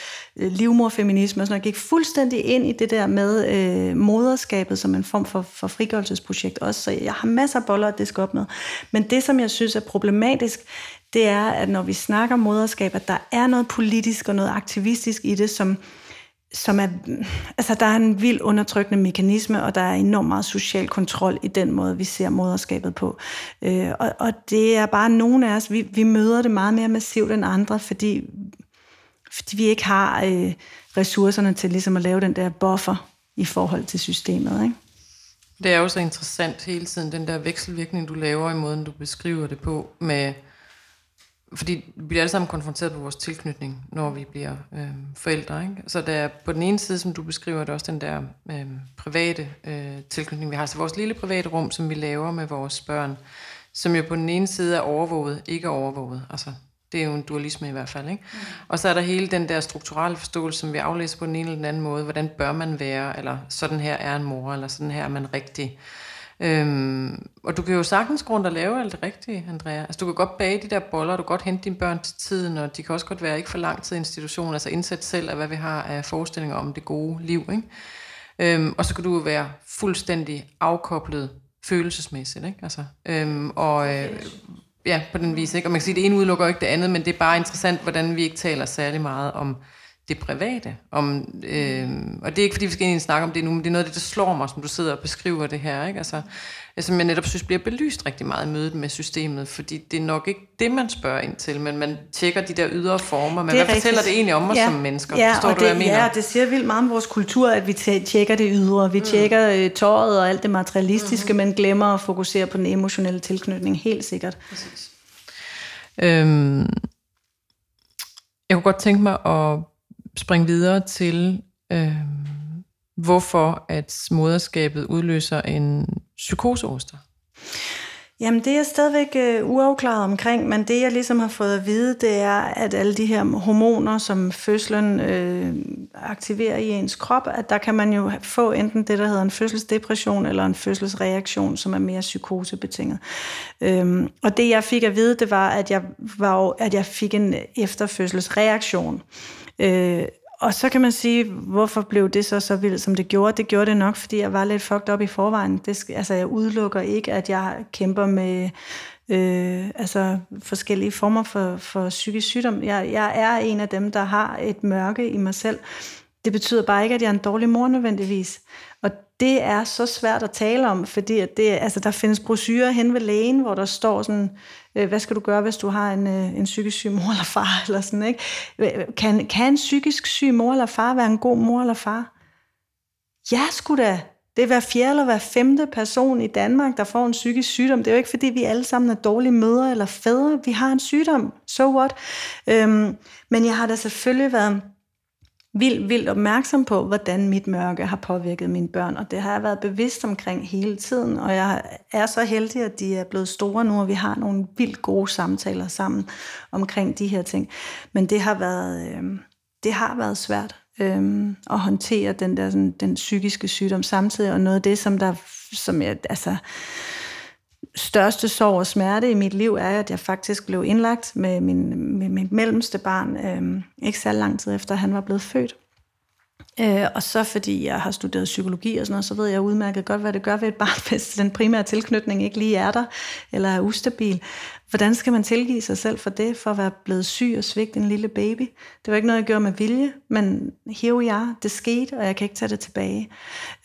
livmorfeminisme. Og sådan noget. Jeg gik fuldstændig ind i det der med øh, moderskabet som en form for, for frigørelsesprojekt også. Så jeg har masser af boller at diske op med. Men det, som jeg synes er problematisk, det er, at når vi snakker moderskab, at der er noget politisk og noget aktivistisk i det, som, som er, altså der er en vild undertrykkende mekanisme, og der er enormt meget social kontrol i den måde, vi ser moderskabet på. Øh, og, og det er bare nogle af os, vi, vi møder det meget mere massivt end andre, fordi, fordi vi ikke har øh, ressourcerne til ligesom at lave den der buffer i forhold til systemet. Ikke? Det er jo så interessant hele tiden, den der vekselvirkning, du laver i måden, du beskriver det på, med, fordi vi bliver alle sammen konfronteret på vores tilknytning, når vi bliver øh, forældre. Ikke? Så der er på den ene side, som du beskriver, det er også den der øh, private øh, tilknytning, vi har. Så vores lille private rum, som vi laver med vores børn, som jo på den ene side er overvåget, ikke overvåget. Altså, det er jo en dualisme i hvert fald. Ikke? Mm. Og så er der hele den der strukturelle forståelse, som vi aflæser på den ene eller den anden måde. Hvordan bør man være, eller sådan her er en mor, eller sådan her er man rigtig. Øhm, og du kan jo sagtens gå rundt og lave alt det rigtige, Andrea. Altså, du kan godt bage de der boller, du kan godt hente dine børn til tiden, og de kan også godt være ikke for lang tid i institution, altså indsæt selv af, hvad vi har af forestillinger om det gode liv. Ikke? Øhm, og så kan du jo være fuldstændig afkoblet følelsesmæssigt. Ikke? Altså, øhm, og øh, ja, på den vis. Ikke? Og man kan sige, at det ene udelukker ikke det andet, men det er bare interessant, hvordan vi ikke taler særlig meget om det private. Om, øh, og det er ikke, fordi vi skal ind i en snak om det nu, men det er noget af det, der slår mig, som du sidder og beskriver det her. Ikke? Altså, som jeg netop synes bliver belyst rigtig meget i mødet med systemet, fordi det er nok ikke det, man spørger ind til, men man tjekker de der ydre former. Men hvad fortæller rigtigt. det egentlig om os Ja. som mennesker? Ja, Forstår og du, det, hvad jeg mener? Ja, det siger vildt meget om vores kultur, at vi tje- tjekker det ydre. Vi mm. tjekker øh, tøjet og alt det materialistiske, mm. men glemmer at fokusere på den emotionelle tilknytning, helt sikkert. Øhm, jeg kunne godt tænke mig at springe videre til, øh, hvorfor at moderskabet udløser en psykose hos dig. Jamen, det er jeg stadigvæk øh, uafklaret omkring, men det, jeg ligesom har fået at vide, det er, at alle de her hormoner, som fødslen øh, aktiverer i ens krop, at der kan man jo få enten det, der hedder en fødselsdepression, eller en fødselsreaktion, som er mere psykosebetinget. Øhm, og det, jeg fik at vide, det var, at jeg, var, at jeg fik en efterfødselsreaktion. Øh, Øh, og så kan man sige, hvorfor blev det så så vildt, som det gjorde? Det gjorde det nok, fordi jeg var lidt fucked op i forvejen. Det, altså, jeg udelukker ikke, at jeg kæmper med øh, altså forskellige former for, for psykisk sygdom. Jeg, jeg er en af dem, der har et mørke i mig selv. Det betyder bare ikke, at jeg er en dårlig mor nødvendigvis. Og det er så svært at tale om, fordi at det, altså, der findes brosyrer hen ved lægen, hvor der står sådan, øh, hvad skal du gøre, hvis du har en, øh, en psykisk syg mor eller far? Eller sådan, ikke? Øh, kan, kan en psykisk syg mor eller far være en god mor eller far? Ja, skulle da. Det er hver fjerde eller hver femte person i Danmark, der får en psykisk sygdom. Det er jo ikke, fordi vi alle sammen er dårlige mødre eller fædre. Vi har en sygdom. So what? Øhm, men jeg har da selvfølgelig været vildt, vildt opmærksom på, hvordan mit mørke har påvirket mine børn, og det har jeg været bevidst omkring hele tiden, og jeg er så heldig, at de er blevet store nu, og vi har nogle vildt gode samtaler sammen omkring de her ting. Men det har været, øh, det har været svært øh, at håndtere den der sådan, den psykiske sygdom samtidig, og noget af det, som der, som jeg, altså, største sorg og smerte i mit liv er, at jeg faktisk blev indlagt med min, med min mellemste barn, øh, ikke så lang tid efter, han var blevet født. Øh, og så fordi jeg har studeret psykologi og sådan noget, så ved jeg udmærket godt, hvad det gør ved et barn, hvis den primære tilknytning ikke lige er der, eller er ustabil. Hvordan skal man tilgive sig selv for det, for at være blevet syg og svigt en lille baby? Det var ikke noget, jeg gjorde med vilje, men here we are. Det skete, og jeg kan ikke tage det tilbage.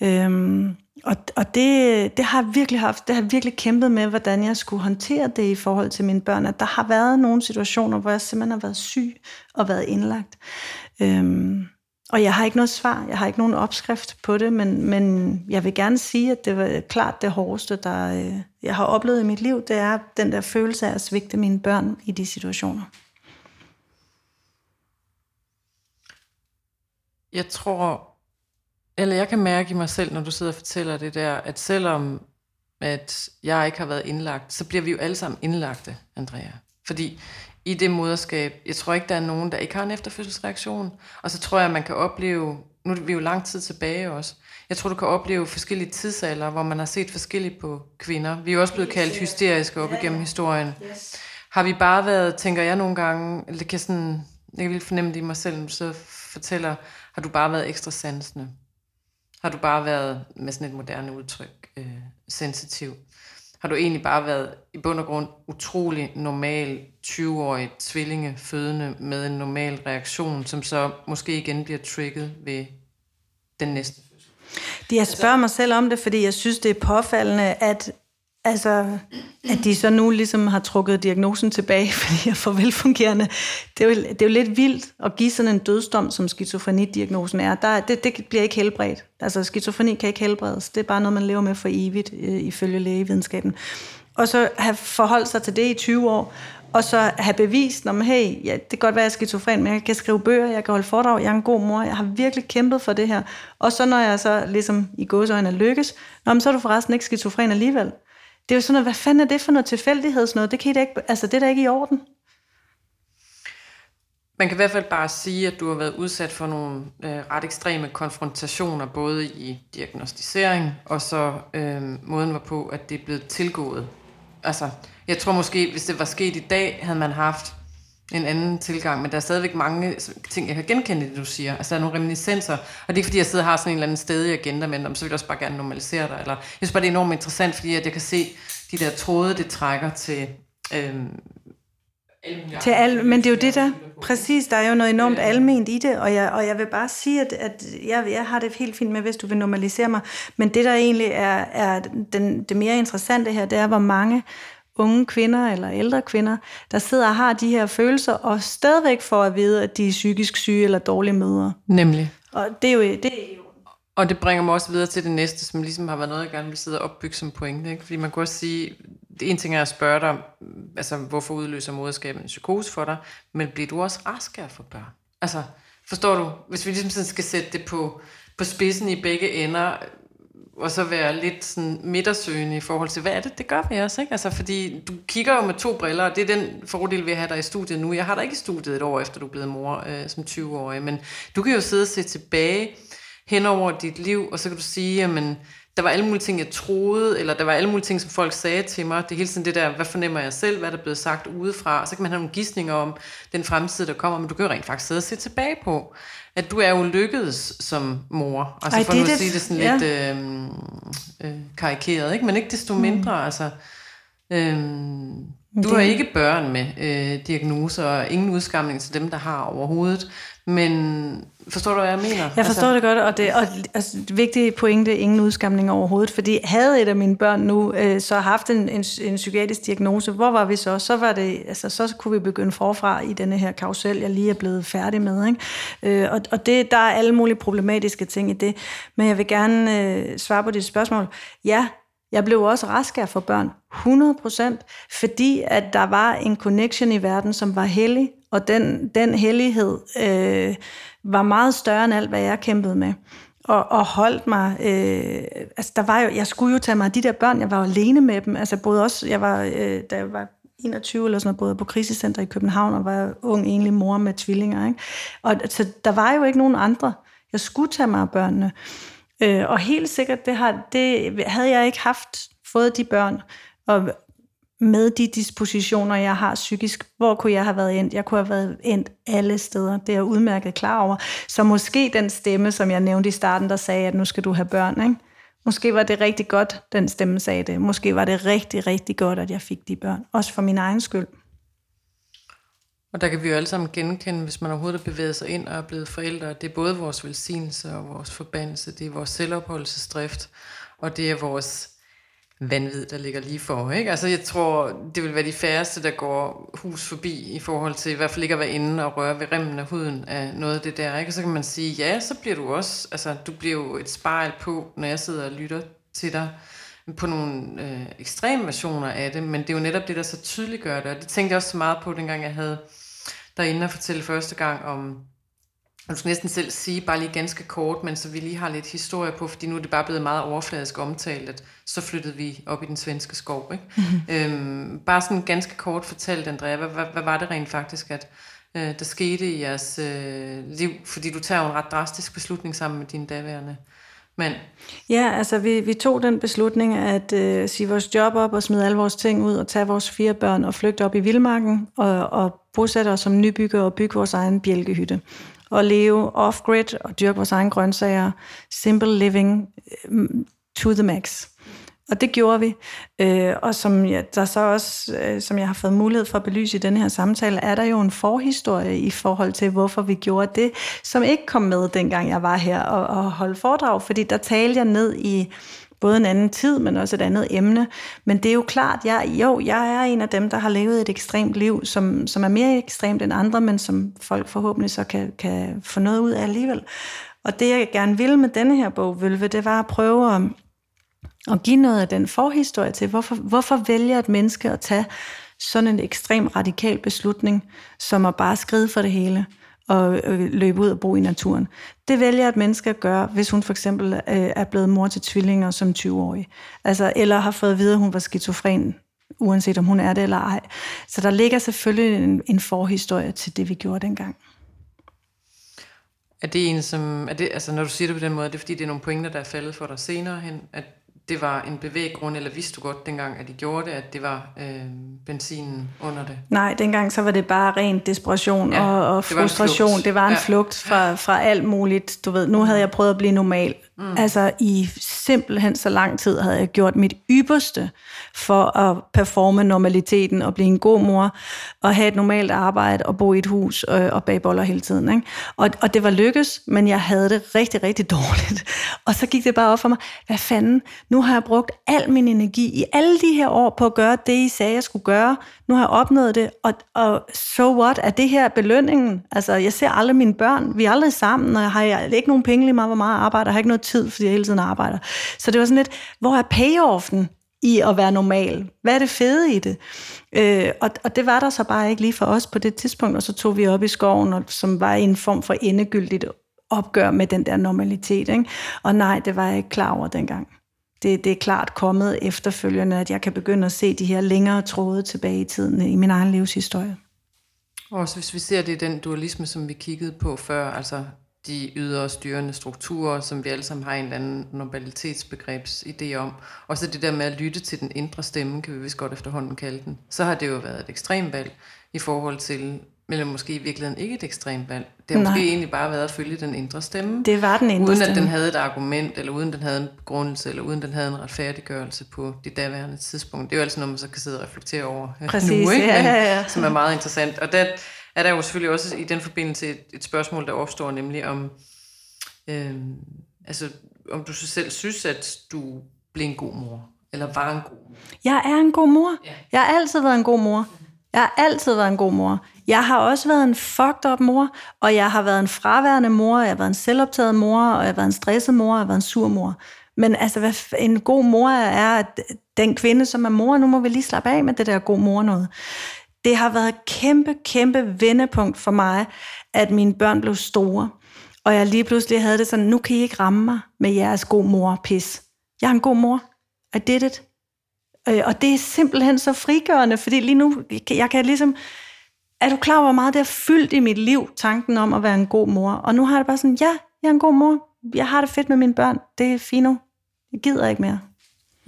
Øhm, og, og det, det har jeg virkelig haft, det har jeg virkelig kæmpet med, hvordan jeg skulle håndtere det i forhold til mine børn. At der har været nogle situationer, hvor jeg simpelthen har været syg og været indlagt. Øhm, og jeg har ikke noget svar, jeg har ikke nogen opskrift på det, men, men jeg vil gerne sige, at det var klart det hårdeste, der øh, jeg har oplevet i mit liv, det er den der følelse af at svigte mine børn i de situationer. Jeg tror, eller jeg kan mærke i mig selv, når du sidder og fortæller det der, at selvom at jeg ikke har været indlagt, så bliver vi jo alle sammen indlagte, Andrea. Fordi i det moderskab, jeg tror ikke, der er nogen, der ikke har en efterfødselsreaktion. Og så tror jeg, at man kan opleve, nu er vi jo lang tid tilbage også, jeg tror, du kan opleve forskellige tidsalder, hvor man har set forskelligt på kvinder. Vi er jo også blevet kaldt hysteriske op igennem historien. Har vi bare været, tænker jeg nogle gange, eller det kan sådan, jeg vil fornemme det i mig selv, når du så fortæller, har du bare været ekstra sansende? Har du bare været, med sådan et moderne udtryk, øh, sensitiv? Har du egentlig bare været i bund og grund utrolig normal 20-årig tvillingefødende med en normal reaktion, som så måske igen bliver trigget ved den næste fødsel? Jeg spørger mig selv om det, fordi jeg synes, det er påfaldende, at Altså, at de så nu ligesom har trukket diagnosen tilbage, fordi jeg får velfungerende. Det er, jo, det er jo lidt vildt at give sådan en dødsdom, som skizofrenidiagnosen er. Der, det, det bliver ikke helbredt. Altså, skizofreni kan ikke helbredes. Det er bare noget, man lever med for evigt, øh, ifølge lægevidenskaben. Og så have forholdt sig til det i 20 år, og så have bevist, når man, hey, ja, det kan godt være, at jeg er skizofren, men jeg kan skrive bøger, jeg kan holde foredrag, jeg er en god mor, jeg har virkelig kæmpet for det her. Og så når jeg så ligesom i gåsøjne lykkes, nå, så er du forresten ikke skizofren alligevel. Det er jo sådan noget, hvad fanden er det for noget tilfældigheds noget? Det, kan I da ikke, altså, det er da ikke i orden. Man kan i hvert fald bare sige, at du har været udsat for nogle øh, ret ekstreme konfrontationer, både i diagnostisering og så øh, måden var på, at det er blevet tilgået. Altså, jeg tror måske, hvis det var sket i dag, havde man haft en anden tilgang, men der er stadigvæk mange ting, jeg kan genkende det, du siger. Altså, der er nogle reminiscenser, og det er ikke, fordi jeg sidder og har sådan en eller anden sted i agenda, men så vil jeg også bare gerne normalisere dig. Eller, jeg synes bare, det er enormt interessant, fordi at jeg kan se de der tråde, det trækker til... Øhm, til al, men det er jo det der, præcis, der er jo noget enormt alment i det, og jeg, og jeg vil bare sige, at, at jeg, jeg har det helt fint med, hvis du vil normalisere mig, men det der egentlig er, er den, det mere interessante her, det er, hvor mange unge kvinder eller ældre kvinder, der sidder og har de her følelser, og stadigvæk får at vide, at de er psykisk syge eller dårlige mødre. Nemlig. Og det er jo, det er jo og det bringer mig også videre til det næste, som ligesom har været noget, jeg gerne vil sidde og opbygge som pointe. Ikke? Fordi man kan også sige, det en ting er at spørge dig, altså hvorfor udløser moderskabet en psykose for dig, men bliver du også rask af for børn? Altså, forstår du? Hvis vi ligesom sådan skal sætte det på, på spidsen i begge ender, og så være lidt sådan midtersøgende i forhold til, hvad er det, det gør vi også, ikke? Altså, fordi du kigger jo med to briller, og det er den fordel, vi har dig i studiet nu. Jeg har dig ikke i studiet et år efter, du er blevet mor øh, som 20-årig, men du kan jo sidde og se tilbage hen over dit liv, og så kan du sige, jamen, der var alle mulige ting, jeg troede, eller der var alle mulige ting, som folk sagde til mig. Det er hele tiden det der, hvad fornemmer jeg selv, hvad der er blevet sagt udefra. Og så kan man have nogle gissninger om den fremtid, der kommer, men du kan jo rent faktisk sidde og se tilbage på, at du er jo lykkedes som mor. Altså I for nu did at sige det sådan Ja. lidt øh, øh, karikeret, ikke? men ikke desto mindre, mm. altså... Øhm, du har ikke børn med øh, diagnoser, og ingen udskamning til dem, der har overhovedet. Men forstår du, hvad jeg mener? Jeg forstår altså, det godt, og det og, altså, vigtige pointe, ingen udskamning overhovedet, fordi havde et af mine børn nu øh, så haft en, en, en psykiatrisk diagnose, hvor var vi så? Så, var det, altså, så kunne vi begynde forfra i denne her karusel, jeg lige er blevet færdig med. Ikke? Øh, og og det, der er alle mulige problematiske ting i det, men jeg vil gerne øh, svare på dit spørgsmål. Ja, jeg blev også rask af få børn, 100%, fordi at der var en connection i verden, som var hellig, og den, den hellighed øh, var meget større end alt, hvad jeg kæmpede med. Og, og holdt mig, øh, altså der var jo, jeg skulle jo tage mig af de der børn, jeg var jo alene med dem, altså både også, jeg var, øh, da jeg var 21 eller sådan noget, både på krisecenter i København, og var ung egentlig mor med tvillinger, ikke? Og så der var jo ikke nogen andre. Jeg skulle tage mig af børnene. Øh, og helt sikkert, det, har, det havde jeg ikke haft, fået de børn, og med de dispositioner, jeg har psykisk, hvor kunne jeg have været endt? Jeg kunne have været endt alle steder. Det er jeg udmærket klar over. Så måske den stemme, som jeg nævnte i starten, der sagde, at nu skal du have børn, ikke? Måske var det rigtig godt, den stemme sagde det. Måske var det rigtig, rigtig godt, at jeg fik de børn. Også for min egen skyld. Og der kan vi jo alle sammen genkende, hvis man overhovedet har bevæget sig ind og er blevet forældre. Det er både vores velsignelse og vores forbandelse. Det er vores selvopholdelsesdrift, og det er vores vanvid, der ligger lige for. Ikke? Altså jeg tror, det vil være de færreste, der går hus forbi i forhold til i hvert fald ikke at være inde og røre ved remmen af huden af noget af det der. Ikke? Og så kan man sige, ja, så bliver du også, altså du bliver jo et spejl på, når jeg sidder og lytter til dig, på nogle øh, ekstreme versioner af det, men det er jo netop det, der så tydeliggør det, og det tænkte jeg også så meget på, dengang jeg havde derinde at fortælle første gang om, du skal næsten selv sige, bare lige ganske kort, men så vi lige har lidt historie på, fordi nu er det bare blevet meget overfladisk omtalt, at så flyttede vi op i den svenske skov. Ikke? Mm-hmm. Øhm, bare sådan ganske kort fortalt, Andrea, hvad, hvad, hvad var det rent faktisk, at øh, der skete i jeres øh, liv? Fordi du tager jo en ret drastisk beslutning sammen med din daværende mand. Ja, altså vi, vi tog den beslutning at øh, sige vores job op og smide alle vores ting ud og tage vores fire børn og flygte op i Vildmarken og, og bosætte os som nybygger og bygge vores egen bjælkehytte og leve off-grid og dyrke vores egen grøntsager. Simple living mm, to the max. Og det gjorde vi. Øh, og som jeg, der så også, øh, som jeg har fået mulighed for at belyse i denne her samtale, er der jo en forhistorie i forhold til, hvorfor vi gjorde det, som ikke kom med, dengang jeg var her og, og holdt foredrag. Fordi der talte jeg ned i både en anden tid, men også et andet emne. Men det er jo klart, jeg, jo, jeg er en af dem, der har levet et ekstremt liv, som, som er mere ekstremt end andre, men som folk forhåbentlig så kan, kan få noget ud af alligevel. Og det, jeg gerne ville med denne her bog, Vølve, det var at prøve at, at give noget af den forhistorie til, hvorfor, hvorfor vælger et menneske at tage sådan en ekstrem radikal beslutning, som at bare skride for det hele og løbe ud og bo i naturen. Det vælger et menneske at gøre, hvis hun for eksempel øh, er blevet mor til tvillinger som 20-årig. Altså, eller har fået at vide, at hun var skizofren, uanset om hun er det eller ej. Så der ligger selvfølgelig en, en forhistorie til det, vi gjorde dengang. Er det en, som... Er det, altså, når du siger det på den måde, er det fordi, det er nogle pointer, der er faldet for dig senere hen? At det var en bevæggrund, eller vidste du godt dengang, at de gjorde det, at det var øh, benzinen under det? Nej, dengang så var det bare ren desperation Ja, og, og det var frustration. flugt. Det var en Ja. flugt fra, fra alt muligt. Du ved, nu havde jeg prøvet at blive normal. Mm. Altså i simpelthen så lang tid havde jeg gjort mit ypperste for at performe normaliteten og blive en god mor og have et normalt arbejde og bo i et hus og, og bage boller hele tiden. Ikke? Og, og det var lykkes, men jeg havde det rigtig, rigtig dårligt. Og så gik det bare op for mig, hvad fanden, nu har jeg brugt al min energi i alle de her år på at gøre det, I sagde, jeg skulle gøre. Nu har jeg opnået det, og, og so what, er det her belønningen? Altså, jeg ser aldrig mine børn, vi er aldrig sammen, og jeg har jeg ikke nogen penge lige meget, hvor meget jeg arbejder, jeg har ikke noget tid, fordi jeg hele tiden arbejder. Så det var sådan lidt, hvor er payoffen i at være normal? Hvad er det fede i det? Øh, og, og det var der så bare ikke lige for os på det tidspunkt, og så tog vi op i skoven, og, som var en form for endegyldigt opgør med den der normalitet. Ikke? Og nej, det var jeg ikke klar over dengang. Det, det er klart kommet efterfølgende, at jeg kan begynde at se de her længere tråde tilbage i tiden i min egen livshistorie. Også hvis vi ser det i den dualisme, som vi kiggede på før, altså de ydre styrende strukturer, som vi alle sammen har en eller anden normalitetsbegrebsidé om. Og så det der med at lytte til den indre stemme, kan vi vist godt efterhånden kalde den. Så har det jo været et ekstremt valg i forhold til, eller måske i virkeligheden ikke et ekstremt valg. Det har Nej. måske egentlig bare været at følge den indre stemme. Det var den indre Uden at den havde et argument, eller uden den havde en begrundelse, eller uden den havde en retfærdiggørelse på det daværende tidspunkt. Det er jo altid noget, man så kan sidde og reflektere over Præcis, nu, ikke? ja, Men, ja, ja. som er meget interessant. Og der er der jo selvfølgelig også i den forbindelse et, et spørgsmål, der opstår, nemlig om, øhm, altså, om du så selv synes, at du blev en god mor, eller var en god mor. Jeg er en god mor. Ja. Jeg har altid været en god mor. Jeg har altid været en god mor. Jeg har også været en fucked up mor, og jeg har været en fraværende mor, jeg har været en selvoptaget mor, og jeg har været en stresset mor, og jeg har været en sur mor. Men altså, hvad en god mor er, at den kvinde, som er mor, nu må vi lige slappe af med det der god mor noget. Det har været et kæmpe, kæmpe vendepunkt for mig, at mine børn blev store. Og jeg lige pludselig havde det sådan, nu kan I ikke ramme mig med jeres god mor pis. Jeg er en god mor. I did it. Øh, og det er simpelthen så frigørende, fordi lige nu, jeg kan ligesom... Er du klar over, hvor meget det har fyldt i mit liv, tanken om at være en god mor? Og nu har jeg det bare sådan, ja, jeg er en god mor. Jeg har det fedt med mine børn. Det er fint nu. Jeg gider ikke mere.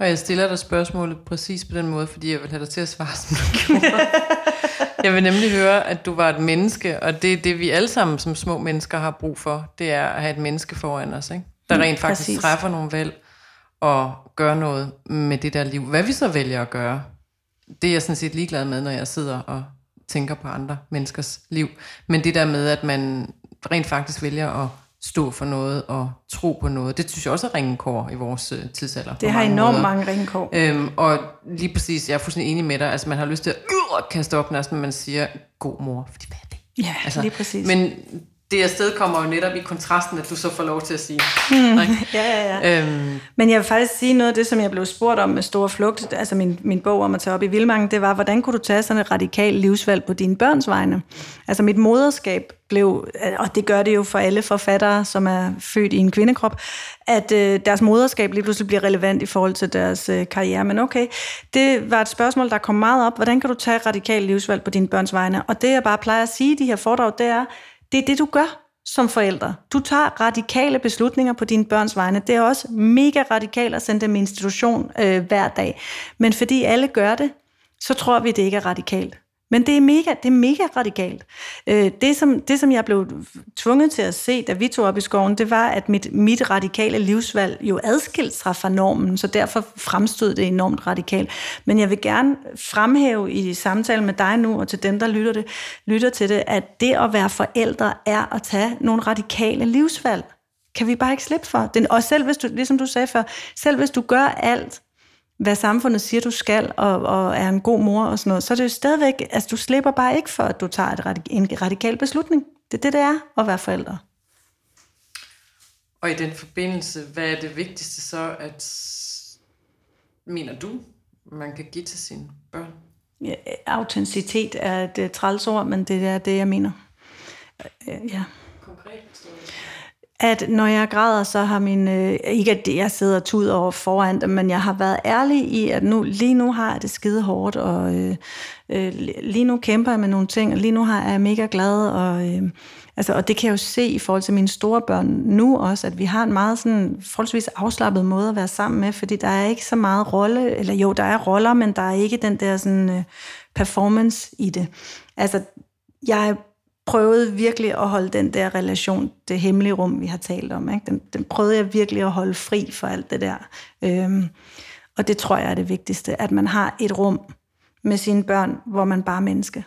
Og jeg stiller dig spørgsmålet præcis på den måde, fordi jeg vil have dig til at svare, som du gjorde. jeg vil nemlig høre, at du var et menneske, og det er det, vi alle sammen som små mennesker har brug for. Det er at have et menneske foran os, ikke? der Mm, rent faktisk præcis. træffer nogle valg og gør noget med det der liv. Hvad vi så vælger at gøre, det er jeg sådan set ligeglad med, når jeg sidder og tænker på andre menneskers liv. Men det der med, at man rent faktisk vælger at stå for noget og tro på noget, det synes jeg også er ringenkår i vores øh, tidsalder. Det har enormt måder. mange ringkår. Øhm, og lige præcis, jeg er fuldstændig enig med dig, altså man har lyst til at øh, kaste op næsten, når man siger, god mor, fordi hvad er det? Ja, altså, lige præcis. Men det afsted kommer jo netop i kontrasten, at du så får lov til at sige. Hmm. ikke? ja, ja, ja. Øhm, Men jeg vil faktisk sige noget af det, som jeg blev spurgt om med Stor Flugt, altså min, min bog om at tage op i Vildmarken, det var, hvordan kunne du tage sådan et radikalt livsvalg på dine børns vegne? Altså mit moderskab blev, og det gør det jo for alle forfattere, som er født i en kvindekrop, at øh, deres moderskab lige pludselig bliver relevant i forhold til deres øh, karriere. Men okay, det var et spørgsmål, der kom meget op. Hvordan kan du tage radikalt livsvalg på dine børns vegne? Og det, jeg bare plejer at sige i de her foredrag, det er, det er det, du gør som forældre. Du tager radikale beslutninger på dine børns vegne. Det er også mega radikalt at sende dem i institution øh, hver dag. Men fordi alle gør det, så tror vi, det ikke er radikalt. Men det er mega, det er mega radikalt. Øh, det, som, det, som jeg blev tvunget til at se, da vi tog op i skoven, det var, at mit, mit radikale livsvalg jo adskilte sig fra normen, så derfor fremstod det enormt radikalt. Men jeg vil gerne fremhæve i samtalen med dig nu, og til dem, der lytter, det, lytter til det, at det at være forældre er at tage nogle radikale livsvalg. Kan vi bare ikke slippe for? Den, og selv hvis du, ligesom du sagde før, selv hvis du gør alt, hvad samfundet siger, du skal, og, og er en god mor og sådan noget, så er det jo stadigvæk, altså du slipper bare ikke for, at du tager et radik- en radikal beslutning. Det er det, det er at være forældre. og i den forbindelse, hvad er det vigtigste så, at mener du, man kan give til sine børn? Ja, autenticitet er et uh, trælsord, men det er det, jeg mener. Øh, Ja. Konkret at når jeg græder, så har min... Øh, ikke at jeg sidder og tuder over foran dem, men jeg har været ærlig i, at nu, lige nu har jeg det skide hårdt, og øh, øh, lige nu kæmper jeg med nogle ting, og lige nu har jeg er mega glad, og, øh, altså, og det kan jeg jo se i forhold til mine store børn nu også, at vi har en meget sådan, forholdsvis afslappet måde at være sammen med, fordi der er ikke så meget rolle, eller jo, der er roller, men der er ikke den der sådan, øh, performance i det. Altså, jeg prøvede virkelig at holde den der relation, det hemmelige rum, vi har talt om, ikke? Den, den prøvede jeg virkelig at holde fri for alt det der. Øhm, og det tror jeg er det vigtigste, at man har et rum med sine børn, hvor man bare er menneske.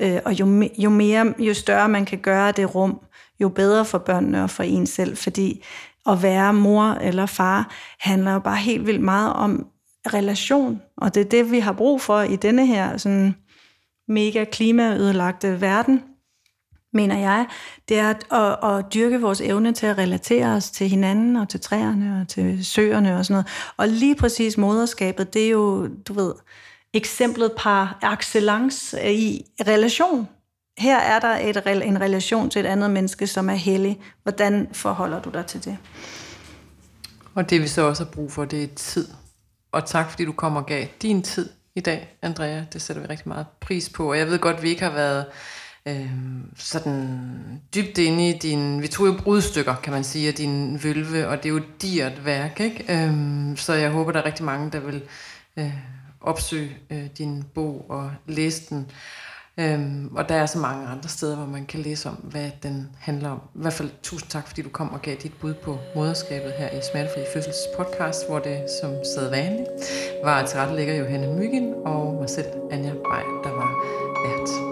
Øh, og jo, me- jo, mere, jo større man kan gøre det rum, jo bedre for børnene og for en selv, fordi at være mor eller far handler jo bare helt vildt meget om relation, og det er det, vi har brug for i denne her sådan mega klimaødelagte verden, mener jeg, det er at, at, at dyrke vores evne til at relatere os til hinanden og til træerne og til søerne og sådan noget. Og lige præcis moderskabet, det er jo, du ved, eksemplet par excellence i relation. Her er der et, en relation til et andet menneske, som er hellig. Hvordan forholder du dig til det? Og det vi så også har brug for, det er tid. Og tak fordi du kom og gav din tid i dag, Andrea. Det sætter vi rigtig meget pris på. Og jeg ved godt, vi ikke har været øh, sådan dybt inde i din, vi tog jo brudstykker, kan man sige, af din vølve, og det er jo et dyrt værk, ikke? Øh, så jeg håber, der er rigtig mange, der vil øh, opsøge øh, din bog og læse den. Øhm, og der er så mange andre steder, hvor man kan læse om, hvad den handler om. I hvert fald tusind tak, fordi du kom og gav dit bud på moderskabet her i Smertefri Fødsels podcast, hvor det som sædvanligt var tilrettelægger Johanne Myggen og mig selv, Anja Bay, der var